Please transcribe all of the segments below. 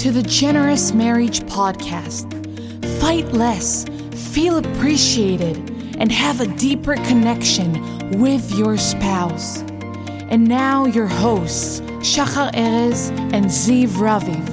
to the Generous Marriage Podcast. Fight less, feel appreciated, and have a deeper connection with your spouse. And now, your hosts, Shachar Erez and Ziv Raviv.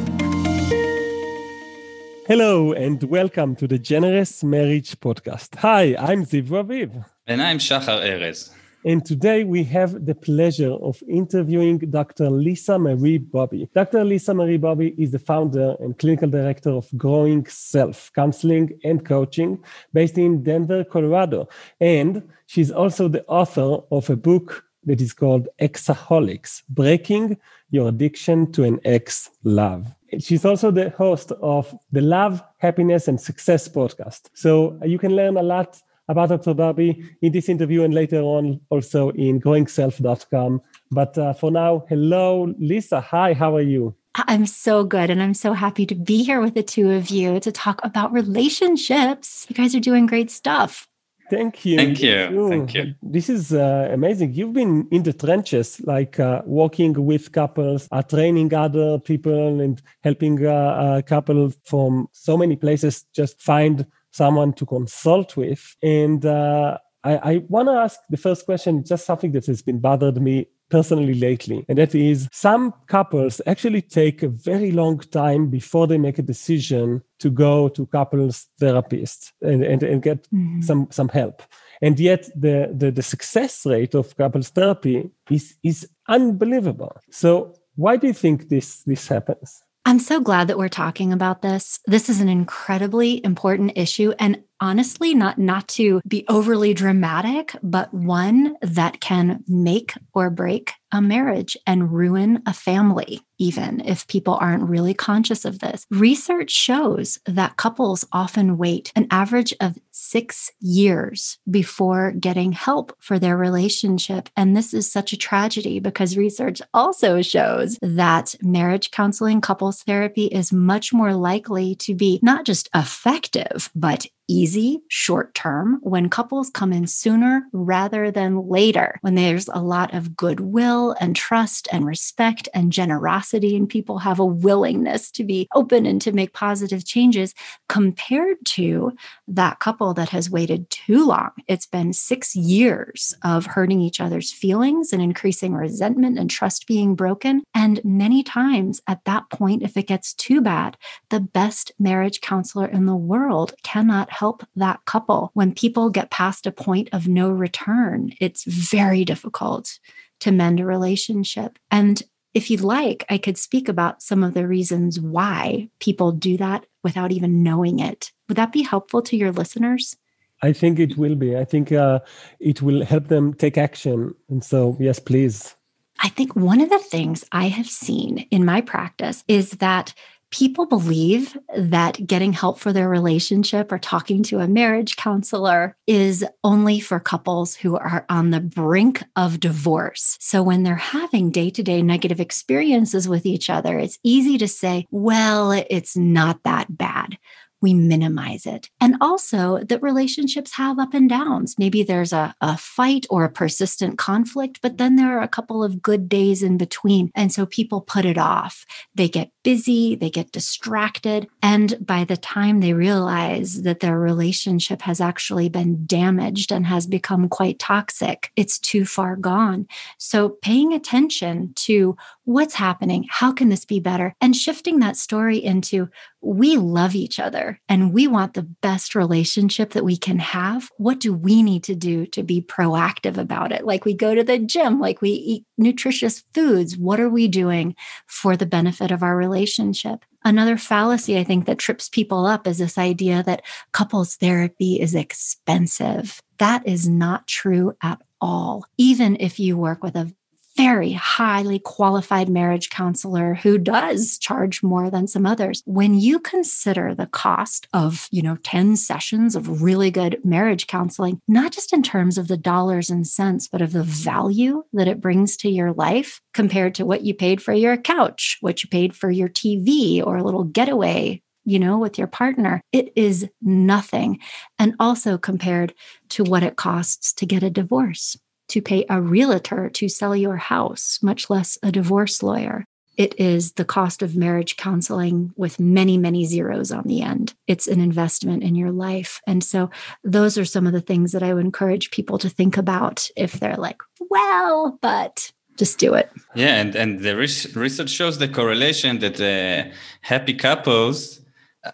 Hello, and welcome to the Generous Marriage Podcast. Hi, I'm Ziv Raviv. And I'm Shachar Erez. And today we have the pleasure of interviewing Dr. Lisa Marie Bobby. Dr. Lisa Marie Bobby is the founder and clinical director of Growing Self Counseling and Coaching based in Denver, Colorado. And she's also the author of a book that is called Exaholics Breaking Your Addiction to an Ex Love. She's also the host of the Love, Happiness, and Success podcast. So you can learn a lot about Dr. Bobby in this interview and later on also in growingself.com. But uh, for now, hello, Lisa. Hi, how are you? I'm so good. And I'm so happy to be here with the two of you to talk about relationships. You guys are doing great stuff. Thank you. Thank you. Thank you. This is uh, amazing. You've been in the trenches, like uh, working with couples, uh, training other people, and helping uh, uh couples from so many places just find someone to consult with. And uh, I, I want to ask the first question, just something that has been bothered me personally lately. And that is some couples actually take a very long time before they make a decision to go to couples therapists and, and, and get mm-hmm. some, some help. And yet the, the, the success rate of couples therapy is, is unbelievable. So why do you think this, this happens? I'm so glad that we're talking about this. This is an incredibly important issue and honestly not not to be overly dramatic, but one that can make or break a marriage and ruin a family even if people aren't really conscious of this. Research shows that couples often wait an average of six years before getting help for their relationship. And this is such a tragedy because research also shows that marriage counseling, couples therapy is much more likely to be not just effective, but easy short term when couples come in sooner rather than later, when there's a lot of goodwill and trust and respect and generosity, and people have a willingness to be open and to make positive changes, compared to that couple that has waited too long. It's been six years of hurting each other's feelings and increasing resentment and trust being broken. And many times at that point, if it gets too bad, the best marriage counselor in the world cannot help that couple. When people get past a point of no return, it's very difficult to mend a relationship. And if you'd like, I could speak about some of the reasons why people do that without even knowing it. Would that be helpful to your listeners? I think it will be. I think uh, it will help them take action. And so, yes, please. I think one of the things I have seen in my practice is that people believe that getting help for their relationship or talking to a marriage counselor is only for couples who are on the brink of divorce. So when they're having day to day negative experiences with each other, it's easy to say, well, it's not that bad we minimize it. And also that relationships have up and downs. Maybe there's a, a fight or a persistent conflict, but then there are a couple of good days in between. And so people put it off. They get busy, they get distracted. And by the time they realize that their relationship has actually been damaged and has become quite toxic, it's too far gone. So paying attention to what's happening, how can this be better, and shifting that story into we love each other and we want the best relationship that we can have. What do we need to do to be proactive about it? Like we go to the gym, like we eat nutritious foods. What are we doing for the benefit of our relationship? Another fallacy I think that trips people up is this idea that couples therapy is expensive. That is not true at all. Even if you work with a very highly qualified marriage counselor who does charge more than some others. When you consider the cost of, you know, 10 sessions of really good marriage counseling, not just in terms of the dollars and cents, but of the value that it brings to your life compared to what you paid for your couch, what you paid for your TV or a little getaway you know, with your partner, it is nothing. And also compared to what it costs to get a divorce to pay a realtor to sell your house, much less a divorce lawyer. it is the cost of marriage counseling with many, many zeros on the end. It's an investment in your life. And so, those are some of the things that I would encourage people to think about if they're like, well, but just do it. Yeah, and and the research shows the correlation that uh, happy couples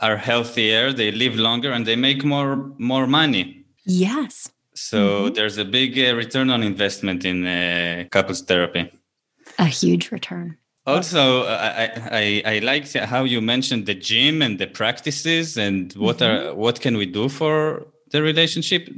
are healthier, they live longer, and they make more more money. Yes. So mm-hmm. there's a big uh, return on investment in uh, couples therapy. A huge return. Also, I, I, I like how you mentioned the gym and the practices and what mm-hmm. are what can we do for the relationship.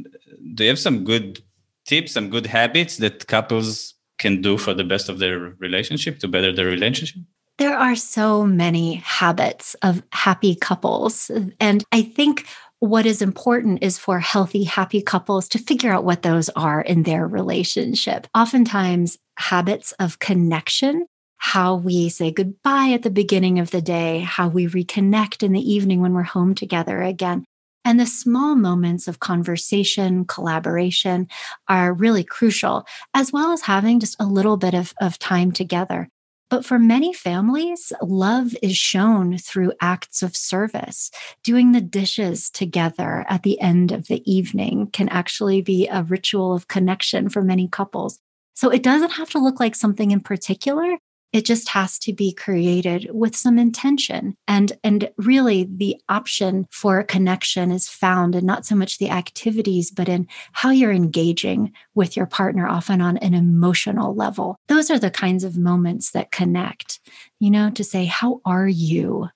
Do you have some good tips, some good habits that couples can do for the best of their relationship to better their relationship? There are so many habits of happy couples. And I think what is important is for healthy, happy couples to figure out what those are in their relationship. Oftentimes, habits of connection, how we say goodbye at the beginning of the day, how we reconnect in the evening when we're home together again. And the small moments of conversation, collaboration are really crucial, as well as having just a little bit of, of time together. But for many families, love is shown through acts of service. Doing the dishes together at the end of the evening can actually be a ritual of connection for many couples. So it doesn't have to look like something in particular. It just has to be created with some intention. And, and really, the option for connection is found in not so much the activities, but in how you're engaging with your partner, often on an emotional level. Those are the kinds of moments that connect, you know, to say, How are you?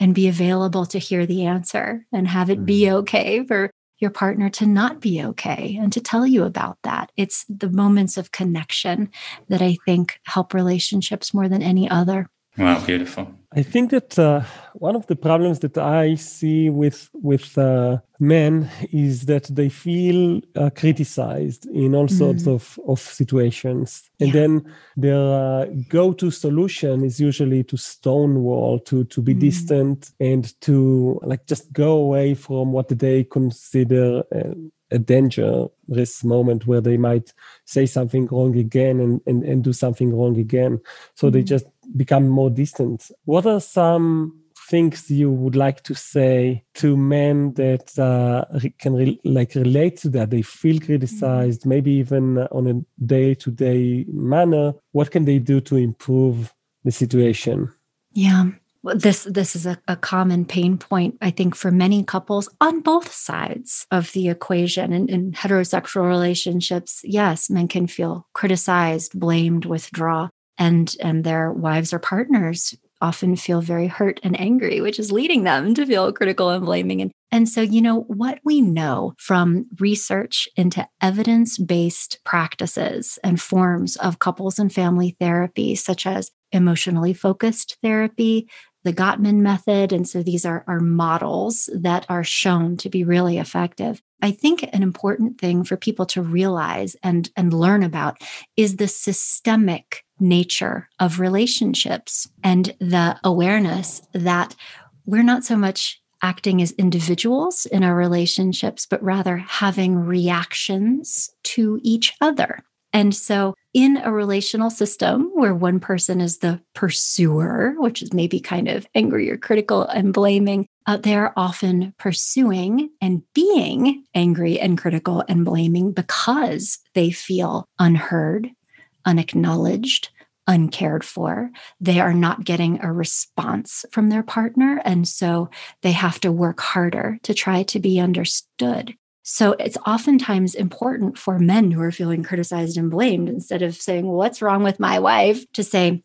and be available to hear the answer and have it be mm-hmm. okay for your partner to not be okay and to tell you about that. It's the moments of connection that I think help relationships more than any other. Wow, beautiful. I think that uh, one of the problems that I see with with uh, men is that they feel uh, criticized in all mm. sorts of, of situations, and yeah. then their uh, go-to solution is usually to stonewall, to to be mm. distant, and to like just go away from what they consider uh, a dangerous moment where they might say something wrong again and, and, and do something wrong again. So mm-hmm. they just become more distant. What are some things you would like to say to men that uh, can re- like relate to that? They feel criticized mm-hmm. maybe even on a day-to-day manner. What can they do to improve the situation? Yeah. This this is a, a, common pain point i think for many couples on both sides of the equation in, in heterosexual relationships. Yes men can feel criticized blamed withdraw and and their wives or partners often feel very hurt and angry which is leading them to feel critical and blaming. And and so you know what we know from research into evidence-based practices and forms of couples and family therapy such as emotionally focused therapy the Gottman method. And so these are, are models that are shown to be really effective. I think an important thing for people to realize and, and learn about is the systemic nature of relationships and the awareness that we're not so much acting as individuals in our relationships, but rather having reactions to each other. And so, in a relational system where one person is the pursuer, which is maybe kind of angry or critical and blaming, uh, they're often pursuing and being angry and critical and blaming because they feel unheard, unacknowledged, uncared for. They are not getting a response from their partner. And so they have to work harder to try to be understood. So it's oftentimes important for men who are feeling criticized and blamed, instead of saying, well, What's wrong with my wife? to say,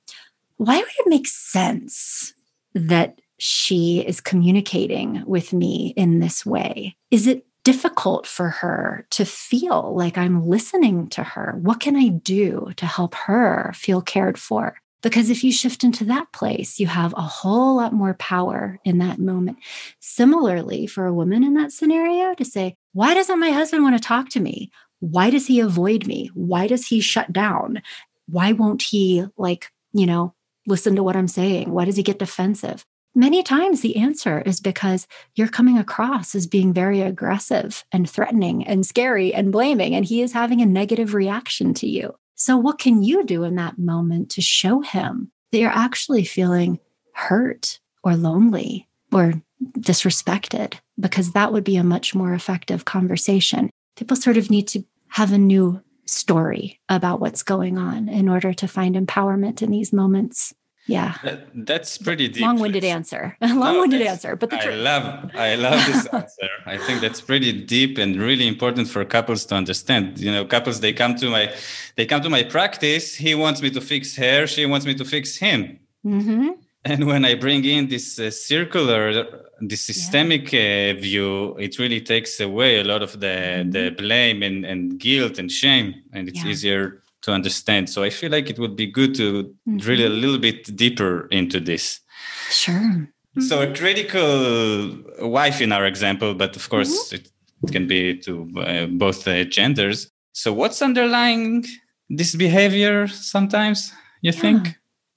Why would it make sense that she is communicating with me in this way? Is it difficult for her to feel like I'm listening to her? What can I do to help her feel cared for? Because if you shift into that place, you have a whole lot more power in that moment. Similarly, for a woman in that scenario to say, Why doesn't my husband want to talk to me? Why does he avoid me? Why does he shut down? Why won't he, like, you know, listen to what I'm saying? Why does he get defensive? Many times the answer is because you're coming across as being very aggressive and threatening and scary and blaming, and he is having a negative reaction to you. So, what can you do in that moment to show him that you're actually feeling hurt or lonely or disrespected, because that would be a much more effective conversation. People sort of need to have a new story about what's going on in order to find empowerment in these moments. Yeah. That, that's pretty deep. Long-winded answer. Long-winded no, answer. But the I love I love this answer. I think that's pretty deep and really important for couples to understand. You know, couples they come to my they come to my practice. He wants me to fix her. She wants me to fix him. Mm-hmm. And when I bring in this uh, circular, this systemic yeah. uh, view, it really takes away a lot of the mm-hmm. the blame and, and guilt and shame, and it's yeah. easier to understand. So I feel like it would be good to mm-hmm. drill a little bit deeper into this. Sure. So a critical wife in our example, but of course mm-hmm. it, it, can be to uh, both uh, genders. So what's underlying this behavior sometimes, you yeah. think?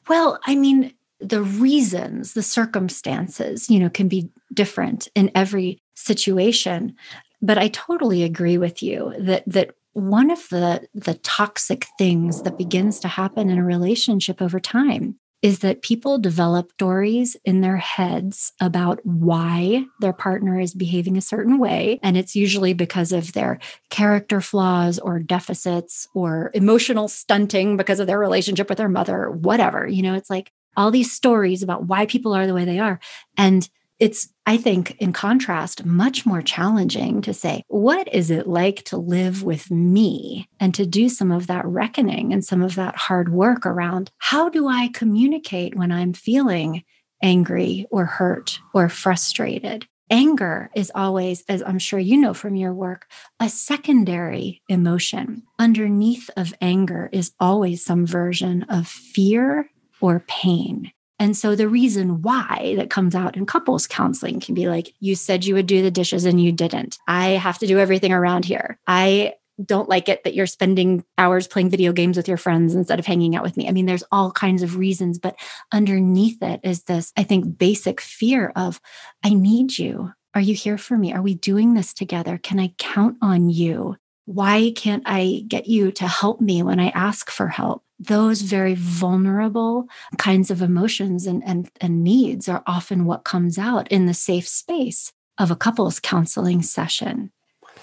Well, I mean, the reasons, the circumstances, you know, can be different in every situation. But I totally agree with you that that one of the the toxic things that begins to happen in a relationship over time is that people develop stories in their heads about why their partner is behaving a certain way. And it's usually because of their character flaws or deficits or emotional stunting because of their relationship with their mother, whatever. You know, it's like all these stories about why people are the way they are. And it's, I think, in contrast, much more challenging to say, what is it like to live with me and to do some of that reckoning and some of that hard work around how do I communicate when I'm feeling angry or hurt or frustrated? Anger is always, as I'm sure you know from your work, a secondary emotion. Underneath of anger is always some version of fear or pain. And so the reason why that comes out in couples counseling can be like, you said you would do the dishes and you didn't. I have to do everything around here. I don't like it that you're spending hours playing video games with your friends instead of hanging out with me. I mean, there's all kinds of reasons, but underneath it is this, I think, basic fear of, I need you. Are you here for me? Are we doing this together? Can I count on you? Why can't I get you to help me when I ask for help? Those very vulnerable kinds of emotions and, and, and needs are often what comes out in the safe space of a couples counseling session.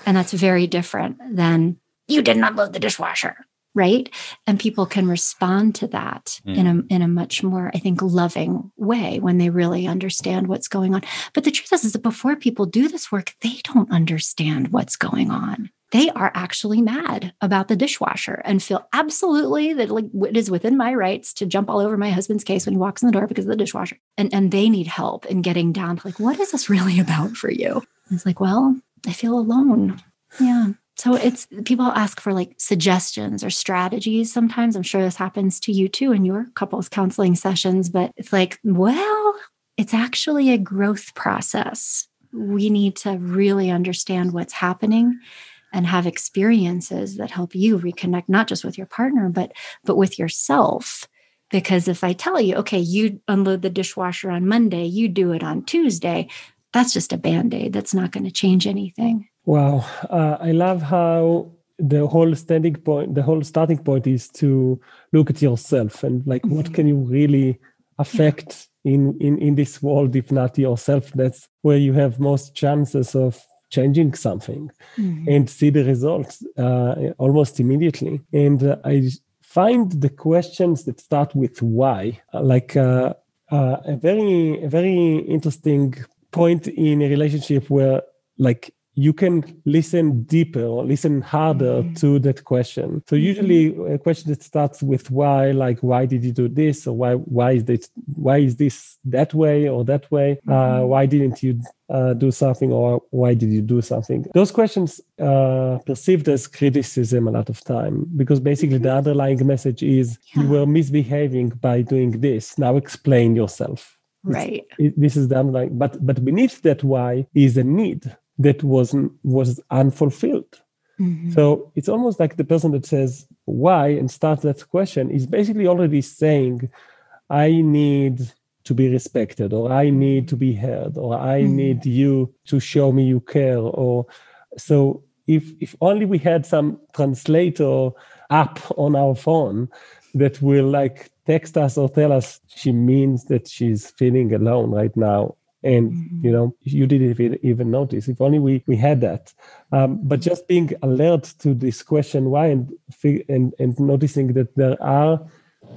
And that's very different than you did not load the dishwasher, right? And people can respond to that mm. in a in a much more, I think, loving way when they really understand what's going on. But the truth is, is that before people do this work, they don't understand what's going on they are actually mad about the dishwasher and feel absolutely that like it is within my rights to jump all over my husband's case when he walks in the door because of the dishwasher. And and they need help in getting down to like, what is this really about for you? And it's like, well, I feel alone. Yeah. So it's people ask for like suggestions or strategies. Sometimes I'm sure this happens to you too in your couples counseling sessions, but it's like, well, it's actually a growth process. We need to really understand what's happening and have experiences that help you reconnect not just with your partner but but with yourself because if i tell you okay you unload the dishwasher on monday you do it on tuesday that's just a band-aid that's not going to change anything wow uh, i love how the whole standing point the whole starting point is to look at yourself and like mm-hmm. what can you really affect yeah. in, in in this world if not yourself that's where you have most chances of changing something mm-hmm. and see the results uh, almost immediately. And uh, I find the questions that start with why, uh, like uh, uh, a very, a very interesting point in a relationship where like you can listen deeper or listen harder mm-hmm. to that question. So mm-hmm. usually a question that starts with why, like why did you do this, or why why is this why is this that way or that way? Uh, mm-hmm. Uh, why didn't you uh, do something, or why did you do something? Those questions are perceived as criticism a lot of time because basically the mm-hmm. underlying message is yeah. you were misbehaving by doing this. Now explain yourself. Right. It, this is the underlying, but but beneath that why is a need that wasn't was unfulfilled. Mm-hmm. So it's almost like the person that says why and starts that question is basically already saying, I need to be respected, or I need to be heard, or I mm-hmm. need you to show me you care. Or so if if only we had some translator app on our phone that will like text us or tell us she means that she's feeling alone right now and mm-hmm. you know you didn't even notice if only we we had that um, but just being alert to this question why and and and noticing that there are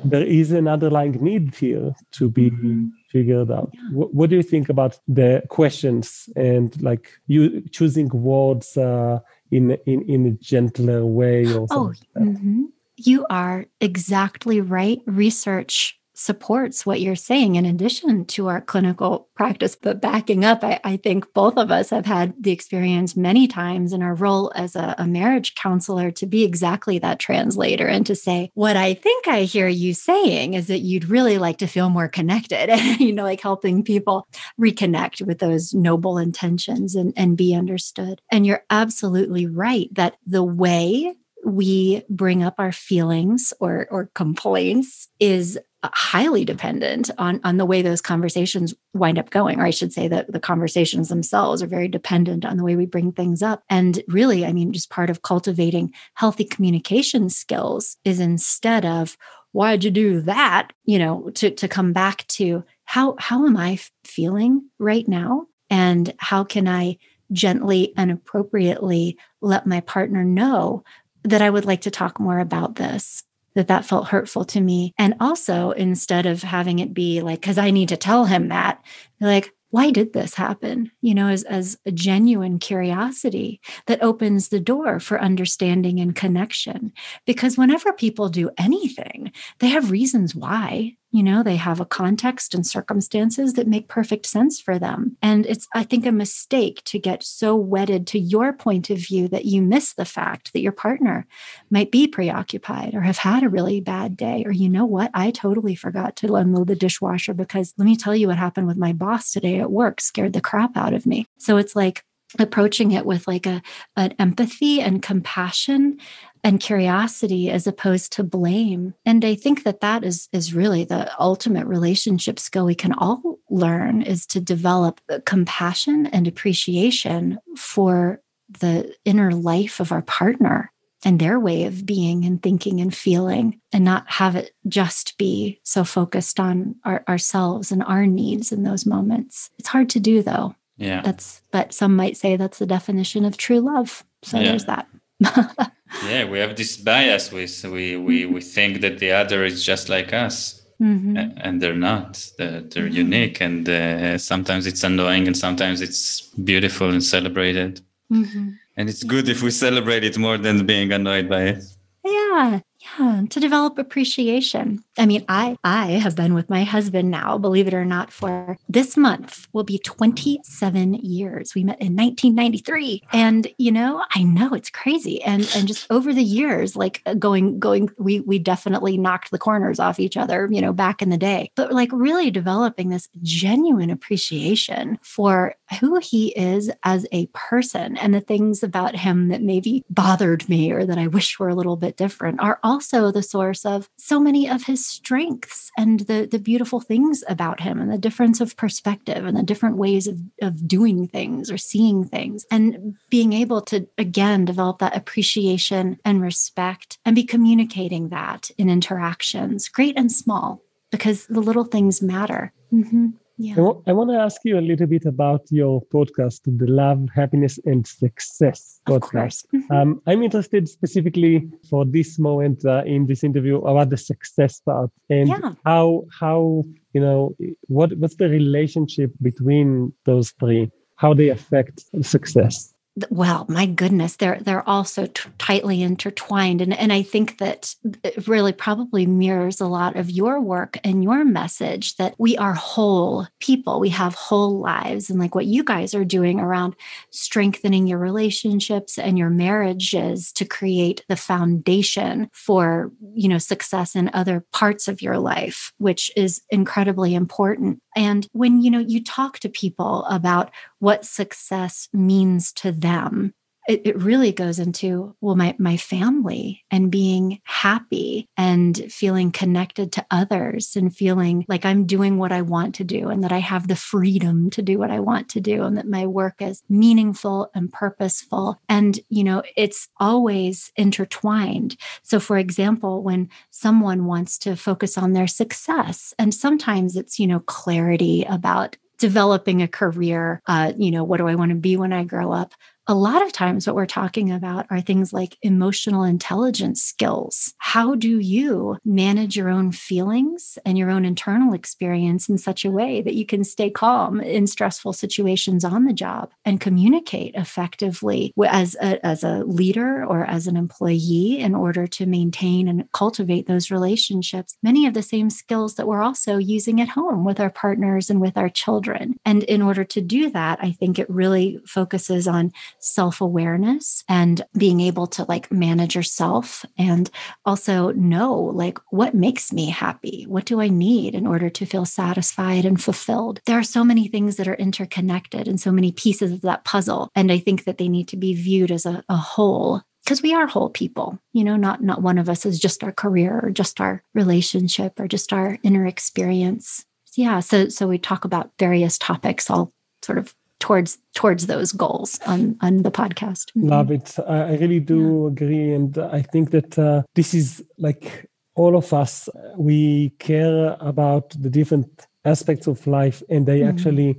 there is an underlying need here to be mm-hmm. figured out yeah. what, what, do you think about the questions and like you choosing words uh, in in in a gentler way or oh, something mm-hmm. you are exactly right research supports what you're saying in addition to our clinical practice. But backing up, I, I, think both of us have had the experience many times in our role as a, a, marriage counselor to be exactly that translator and to say, what I think I hear you saying is that you'd really like to feel more connected, you know, like helping people reconnect with those noble intentions and, and be understood. And you're absolutely right that the way we bring up our feelings or or complaints is Uh, highly dependent on on the way those conversations wind up going or i should say that the conversations themselves are very dependent on the way we bring things up. And really i mean just part of cultivating healthy communication skills is instead of why'd you do that? you know to to come back to how how am i feeling right now? And how can i gently and appropriately let my partner know that I would like to talk more about this that that felt hurtful to me. And also, instead of having it be like, because I need to tell him that, like, why did this happen? You know, as, as a genuine curiosity that opens the door for understanding and connection. Because whenever people do anything, they have reasons why. You know, they have a context and circumstances that make perfect sense for them. And it's, I think, a mistake to get so wedded to your point of view that you miss the fact that your partner might be preoccupied or have had a really bad day. Or, you know what? I totally forgot to unload the dishwasher because let me tell you what happened with my boss today at work scared the crap out of me. So it's like, approaching it with like a an empathy and compassion and curiosity as opposed to blame. And i think that that is is really the ultimate relationship skill we can all learn is to develop compassion and appreciation for the inner life of our partner and their way of being and thinking and feeling and not have it just be so focused on our, ourselves and our needs in those moments. It's hard to do though yeah. That's but some might say that's the definition of true love. So yeah. there's that. Yeah we have this bias. With we we we think that the other is just like us mm-hmm. and they're not. They're, they're mm-hmm. unique and uh, sometimes it's annoying and sometimes it's beautiful and celebrated. Mm-hmm. and it's good if we celebrate it more than being annoyed by it. Yeah yeah to develop appreciation. I mean i i have been with my husband now believe it or not for this month will be 27 years. We met in 1993 and you know i know it's crazy. And and just over the years like uh, going going we we definitely knocked the corners off each other you know back in the day. But like really developing this genuine appreciation for who he is as a person and the things about him that maybe bothered me or that i wish were a little bit different are all also the source of so many of his strengths and the, the beautiful things about him and the difference of perspective and the different ways of, of doing things or seeing things. And being able to, again, develop that appreciation and respect and be communicating that in interactions, great and small, because the little things matter. Mm-hmm. Yeah. I, w- I want to ask you a little bit about your podcast, the Love, Happiness, and Success podcast. Mm-hmm. Um, I'm interested specifically for this moment uh, in this interview about the success part and yeah. how how you know what what's the relationship between those three, how they affect success well my goodness they're they're all so t- tightly intertwined. And and i think that it really probably mirrors a lot of your work and your message that we are whole people. We have whole lives. And like what you guys are doing around strengthening your relationships and your marriages to create the foundation for you know success in other parts of your life which is incredibly important and when you know you talk to people about what success means to them it, it really goes into well my my family and being happy and feeling connected to others and feeling like i'm doing what i want to do and that i have the freedom to do what i want to do and that my work is meaningful and purposeful. And you know it's always intertwined. So for example when someone wants to focus on their success and sometimes it's you know clarity about developing a career uh, you know what do i want to be when i grow up a lot of times what we're talking about are things like emotional intelligence skills. How do you manage your own feelings and your own internal experience in such a way that you can stay calm in stressful situations on the job and communicate effectively as a, as a leader or as an employee in order to maintain and cultivate those relationships? Many of the same skills that we're also using at home with our partners and with our children. And in order to do that, I think it really focuses on self awareness and being able to like manage yourself and also know like what makes me happy? What do I need in order to feel satisfied and fulfilled? There are so many things that are interconnected and so many pieces of that puzzle. And I think that they need to be viewed as a, a whole because we are whole people you know not not one of us is just our career or just our relationship or just our inner experience yeah so so we talk about various topics all sort of towards towards those goals on on the podcast mm-hmm. love it i really do yeah. agree and i think that uh, this is like all of us we care about the different aspects of life and they mm-hmm. actually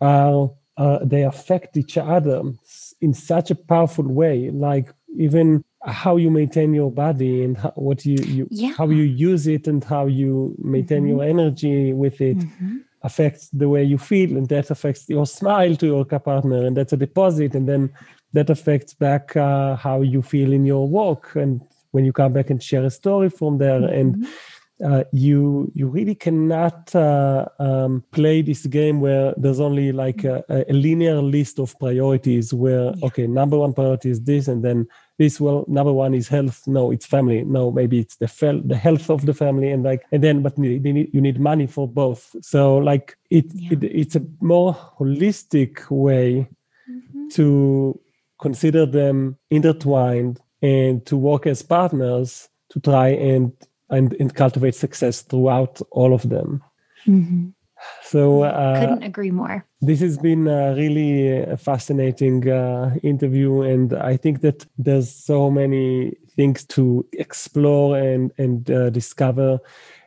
are uh, they affect each other in such a powerful way like even how you maintain your body and how, what you, you yeah. how you use it and how you maintain mm-hmm. your energy with it mm-hmm affects the way you feel and that affects your smile to your partner and that's a deposit and then that affects back uh, how you feel in your work and when you come back and share a story from there mm-hmm. and uh, you you really cannot uh, um, play this game where there's only like a, a linear list of priorities where okay number one priority is this and then this well number one is health no it's family no maybe it's the fel- the health of the family and like and then but need, you need money for both so like it, yeah. it it's a more holistic way mm-hmm. to consider them intertwined and to work as partners to try and and, and cultivate success throughout all of them mm-hmm. So uh, couldn't agree more. This has been a really a fascinating uh, interview, and I think that there's so many things to explore and and uh, discover,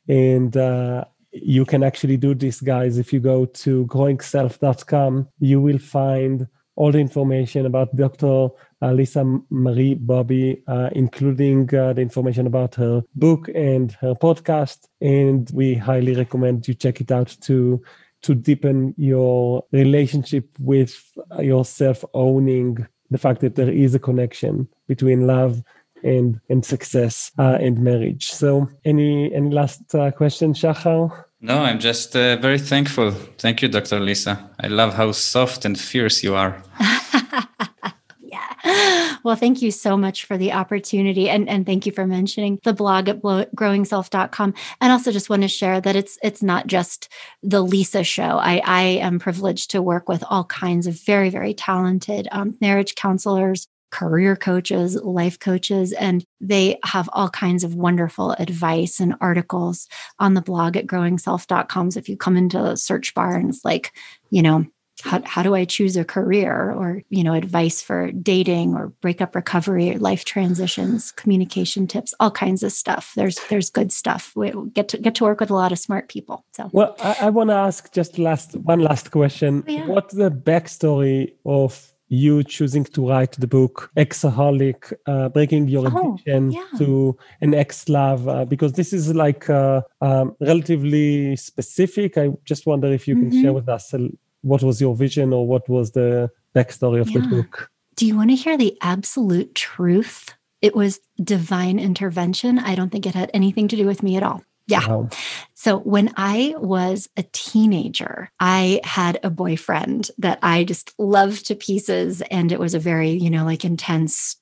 and uh, you can actually do this, guys. If you go to growingself.com, you will find all the information about Dr. Uh, Lisa Marie Bobby, uh, including uh, the information about her book and her podcast. And we highly recommend you check it out to to deepen your relationship with yourself, owning the fact that there is a connection between love and and success uh, and marriage. So, any any last uh, question, Shachar? No, I'm just uh, very thankful. Thank you, Dr. Lisa. I love how soft and fierce you are. yeah. Well, thank you so much for the opportunity. And, and thank you for mentioning the blog at growingself.com. And also just want to share that it's it's not just the Lisa show. I, I am privileged to work with all kinds of very, very talented um, marriage counselors, career coaches, life coaches, and they have all kinds of wonderful advice and articles on the blog at growingself.com. So if you come into the search bar and it's like, you know, how, how do I choose a career or, you know, advice for dating or breakup recovery, or life transitions, communication tips, all kinds of stuff. There's there's good stuff. We get to get to work with a lot of smart people. So well, I, I want to ask just last one last question. Oh, yeah. What's the backstory of you choosing to write the book Exaholic, uh, breaking your oh, yeah. to an ex love, uh, because this is like uh, um, relatively specific. I just wonder if you mm-hmm. can share with us what was your vision or what was the backstory of yeah. the book. Do you want to hear the absolute truth? It was divine intervention. I don't think it had anything to do with me at all. Yeah. Wow. So when I was a teenager, I had a boyfriend that I just loved to pieces. And it was a very, you know, like intense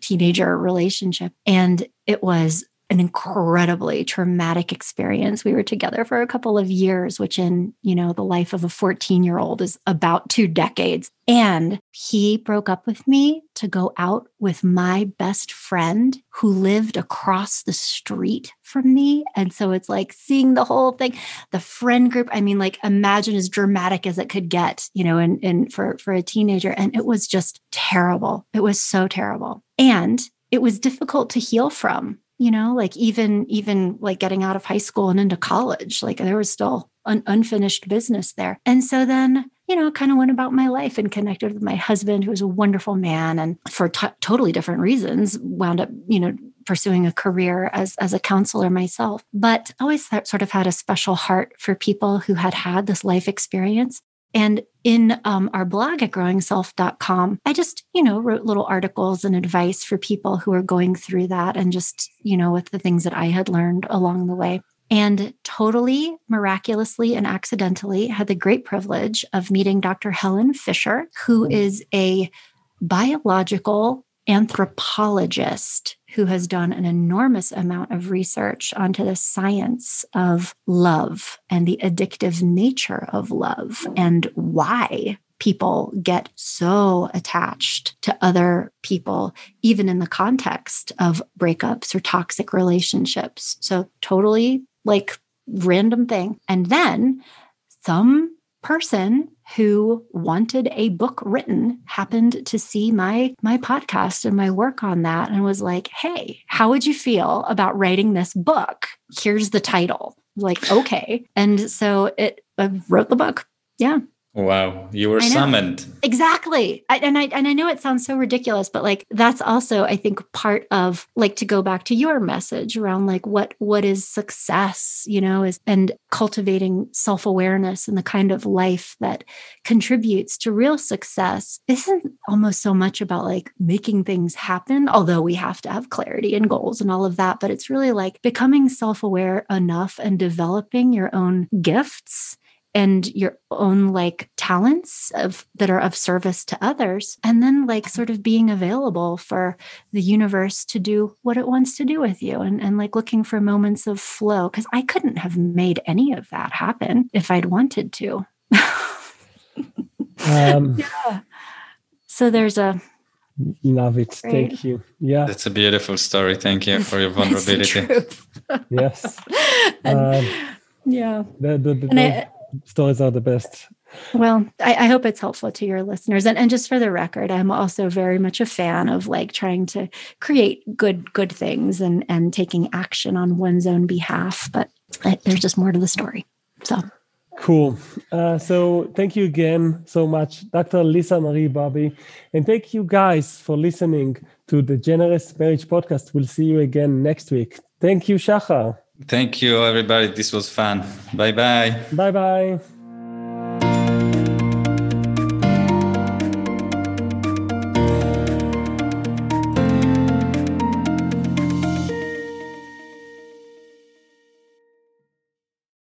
teenager relationship. And it was an incredibly traumatic experience. We were together for a couple of years, which in, you know, the life of a 14 year old is about two decades. And he broke up with me to go out with my best friend who lived across the street from me. And so it's like seeing the whole thing, the friend group. I mean, like imagine as dramatic as it could get, you know, and, and for, for a teenager. And it was just terrible. It was so terrible. And it was difficult to heal from you know like even even like getting out of high school and into college like there was still an unfinished business there. And so then you know kind of went about my life and connected with my husband who was a wonderful man and for t- totally different reasons wound up you know pursuing a career as as a counselor myself. But always sort of had a special heart for people who had had this life experience and in um, our blog at growingself.com, I just, you know, wrote little articles and advice for people who are going through that and just, you know, with the things that I had learned along the way. And totally miraculously and accidentally had the great privilege of meeting Dr. Helen Fisher, who is a biological anthropologist who has done an enormous amount of research onto the science of love and the addictive nature of love and why people get so attached to other people, even in the context of breakups or toxic relationships. So, totally like random thing. And then some person who wanted a book written happened to see my my podcast and my work on that and was like hey how would you feel about writing this book? Here's the title. Like okay. And so it I wrote the book. Yeah Wow, you were summoned. Exactly. I, and I and I know it sounds so ridiculous, but like that's also I think part of like to go back to your message around like what what is success, you know, is and cultivating self-awareness and the kind of life that contributes to real success isn't almost so much about like making things happen, although we have to have clarity and goals and all of that, but it's really like becoming self-aware enough and developing your own gifts and your own like talents of that are of service to others and then like sort of being available for the universe to do what it wants to do with you and, and like looking for moments of flow because i couldn't have made any of that happen if i'd wanted to. Um, yeah. So there's a love it. Right? thank you. Yeah. That's a beautiful story. Thank you for your vulnerability. yes. And, um, yeah. the, the, the, stories are the best. Well, I, I, hope it's helpful to your listeners. And, and just for the record, I'm also very much a fan of like trying to create good, good things and and taking action on one's own behalf. But I, there's just more to the story. So cool. Uh, so thank you again so much, Dr. Lisa Marie Bobby. And thank you guys for listening to the Generous Marriage Podcast. We'll see you again next week. Thank you, Shachar. Thank you, everybody. This was fun. Bye bye. Bye bye.